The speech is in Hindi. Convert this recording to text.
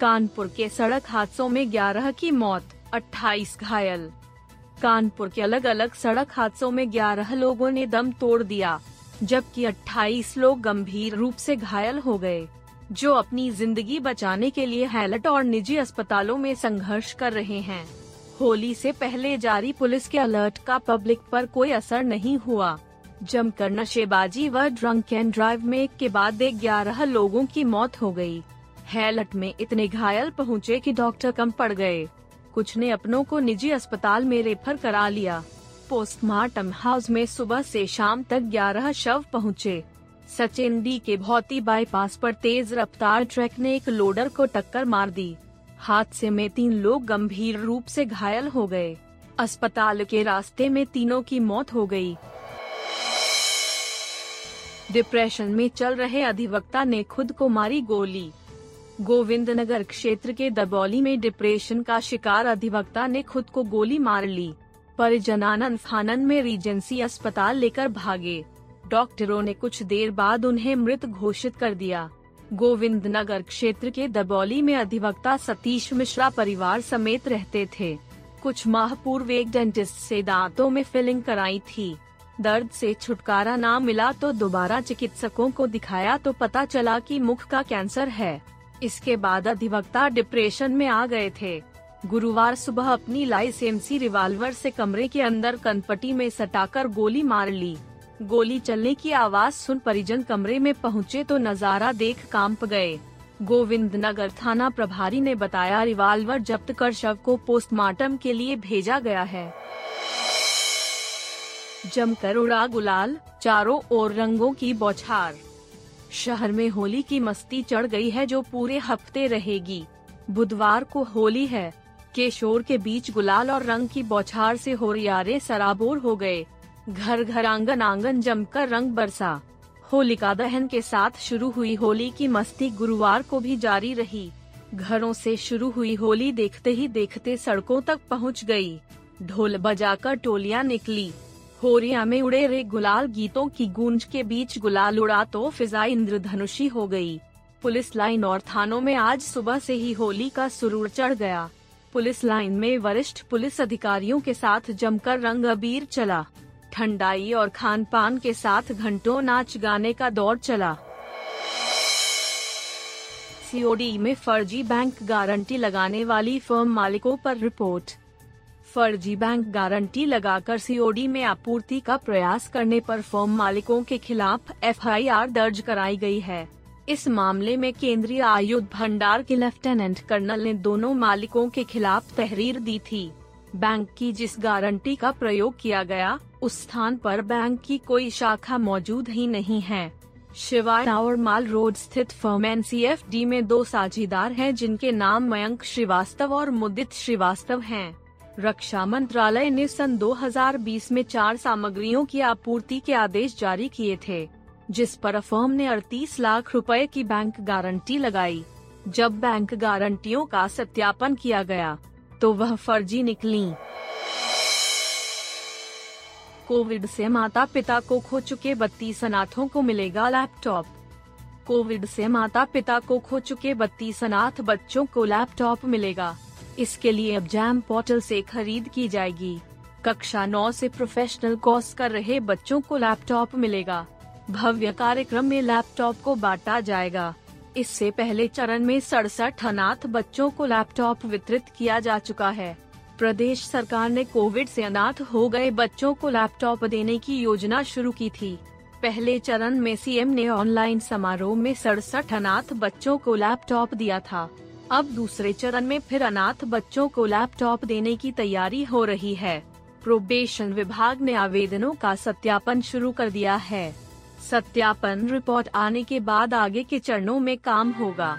कानपुर के सड़क हादसों में 11 की मौत 28 घायल। कानपुर के अलग अलग सड़क हादसों में 11 लोगों ने दम तोड़ दिया, जबकि 28 लोग गंभीर रूप से घायल हो गए, जो अपनी ज़िंदगी बचाने के लिए हैलट और निजी अस्पतालों में संघर्ष कर रहे हैं। होली से पहले जारी पुलिस के अलर्ट का पब्लिक पर कोई असर नहीं हुआ। जमकर नशेबाजी व ड्रंक एंड ड्राइव में एक के बाद एक ग्यारह लोगों की मौत हो गई। हैलट में इतने घायल पहुँचे कि डॉक्टर कम पड़ गए। कुछ ने अपनों को निजी अस्पताल में रेफर करा लिया। पोस्टमार्टम हाउस में सुबह से शाम तक 11 शव पहुँचे। सचिन डी के भौती बाईपास पर तेज रफ्तार ट्रक ने एक लोडर को टक्कर मार दी। हादसे में तीन लोग गंभीर रूप से घायल हो गए। अस्पताल के रास्ते में तीनों की मौत हो गई। डिप्रेशन में चल रहे अधिवक्ता ने खुद को मारी गोली। गोविंद नगर क्षेत्र के दबौली में डिप्रेशन का शिकार अधिवक्ता ने खुद को गोली मार ली। परिजन आनंद फानन में रीजेंसी अस्पताल लेकर भागे। डॉक्टरों ने कुछ देर बाद उन्हें मृत घोषित कर दिया। गोविंद नगर क्षेत्र के दबौली में अधिवक्ता सतीश मिश्रा परिवार समेत रहते थे। कुछ माह पूर्व एक डेंटिस्ट से दांतों में फिलिंग कराई थी। दर्द से छुटकारा ना मिला तो दोबारा चिकित्सकों को दिखाया तो पता चला कि मुख का कैंसर है। इसके बाद अधिवक्ता डिप्रेशन में आ गए थे। गुरुवार सुबह अपनी लाइसेंसी रिवाल्वर से कमरे के अंदर कनपटी में सटाकर गोली मार ली। गोली चलने की आवाज़ सुन परिजन कमरे में पहुँचे तो नज़ारा देख काँप गए। गोविंद नगर थाना प्रभारी ने बताया, रिवाल्वर जब्त कर शव को पोस्टमार्टम के लिए भेजा गया है। जमकर उड़ा गुलाल, चारों ओर रंगों की बौछार। शहर में होली की मस्ती चढ़ गई है जो पूरे हफ़्ते रहेगी। बुधवार को होली है। केशोर के बीच गुलाल और रंग की बौछार से होरियारे सराबोर हो गए। घर घर आँगन आँगन जमकर रंग बरसा। होलिका दहन के साथ शुरू हुई होली की मस्ती गुरुवार को भी जारी रही। घरों से शुरू हुई होली देखते ही देखते सड़कों तक पहुँच गई। ढोल बजाकर टोलियाँ निकली। होरिया में उड़े रे गुलाल गीतों की गूंज के बीच गुलाल उड़ा तो फिजा इंद्रधनुषी हो गई। पुलिस लाइन और थानों में आज सुबह से ही होली का सुरूर चढ़ गया। पुलिस लाइन में वरिष्ठ पुलिस अधिकारियों के साथ जमकर रंग अबीर चला। ठंडाई और खान पान के साथ घंटों नाच गाने का दौर चला। सीओडी में फर्जी बैंक गारंटी लगाने वाली फर्म मालिकों पर रिपोर्ट। फर्जी बैंक गारंटी लगाकर सीओडी में आपूर्ति का प्रयास करने पर फर्म मालिकों के खिलाफ एफआईआर दर्ज कराई गई है। इस मामले में केंद्रीय आयुध भंडार के लेफ्टिनेंट कर्नल ने दोनों मालिकों के खिलाफ तहरीर दी थी। बैंक की जिस गारंटी का प्रयोग किया गया, उस स्थान पर बैंक की कोई शाखा मौजूद ही नहीं है। शिवाय टावर माल रोड स्थित फर्म एन में दो साझीदार हैं जिनके नाम मयंक श्रीवास्तव और मुदित श्रीवास्तव हैं। रक्षा मंत्रालय ने सन 2020 में चार सामग्रियों की आपूर्ति के आदेश जारी किए थे, जिस पर फर्म ने 38 लाख रुपए की बैंक गारंटी लगाई। जब बैंक गारंटियों का सत्यापन किया गया तो वह फर्जी निकली। कोविड से माता पिता को खो चुके बत्तीस अनाथों को मिलेगा लैपटॉप। कोविड से माता पिता को खो चुके बत्तीस अनाथ बच्चों को लैपटॉप मिलेगा। इसके लिए अब जैम पोर्टल से खरीद की जाएगी। कक्षा नौ से प्रोफेशनल कोर्स कर रहे बच्चों को लैपटॉप मिलेगा। भव्य कार्यक्रम में लैपटॉप को बांटा जाएगा। इससे पहले चरण में सड़सठ अनाथ बच्चों को लैपटॉप वितरित किया जा चुका है। प्रदेश सरकार ने कोविड से अनाथ हो गए बच्चों को लैपटॉप देने की योजना शुरू की थी। पहले चरण में सीएम ने ऑनलाइन समारोह में सड़सठ अनाथ बच्चों को लैपटॉप दिया था। अब दूसरे चरण में फिर अनाथ बच्चों को लैपटॉप देने की तैयारी हो रही है। प्रोबेशन विभाग ने आवेदनों का सत्यापन शुरू कर दिया है। सत्यापन रिपोर्ट आने के बाद आगे के चरणों में काम होगा।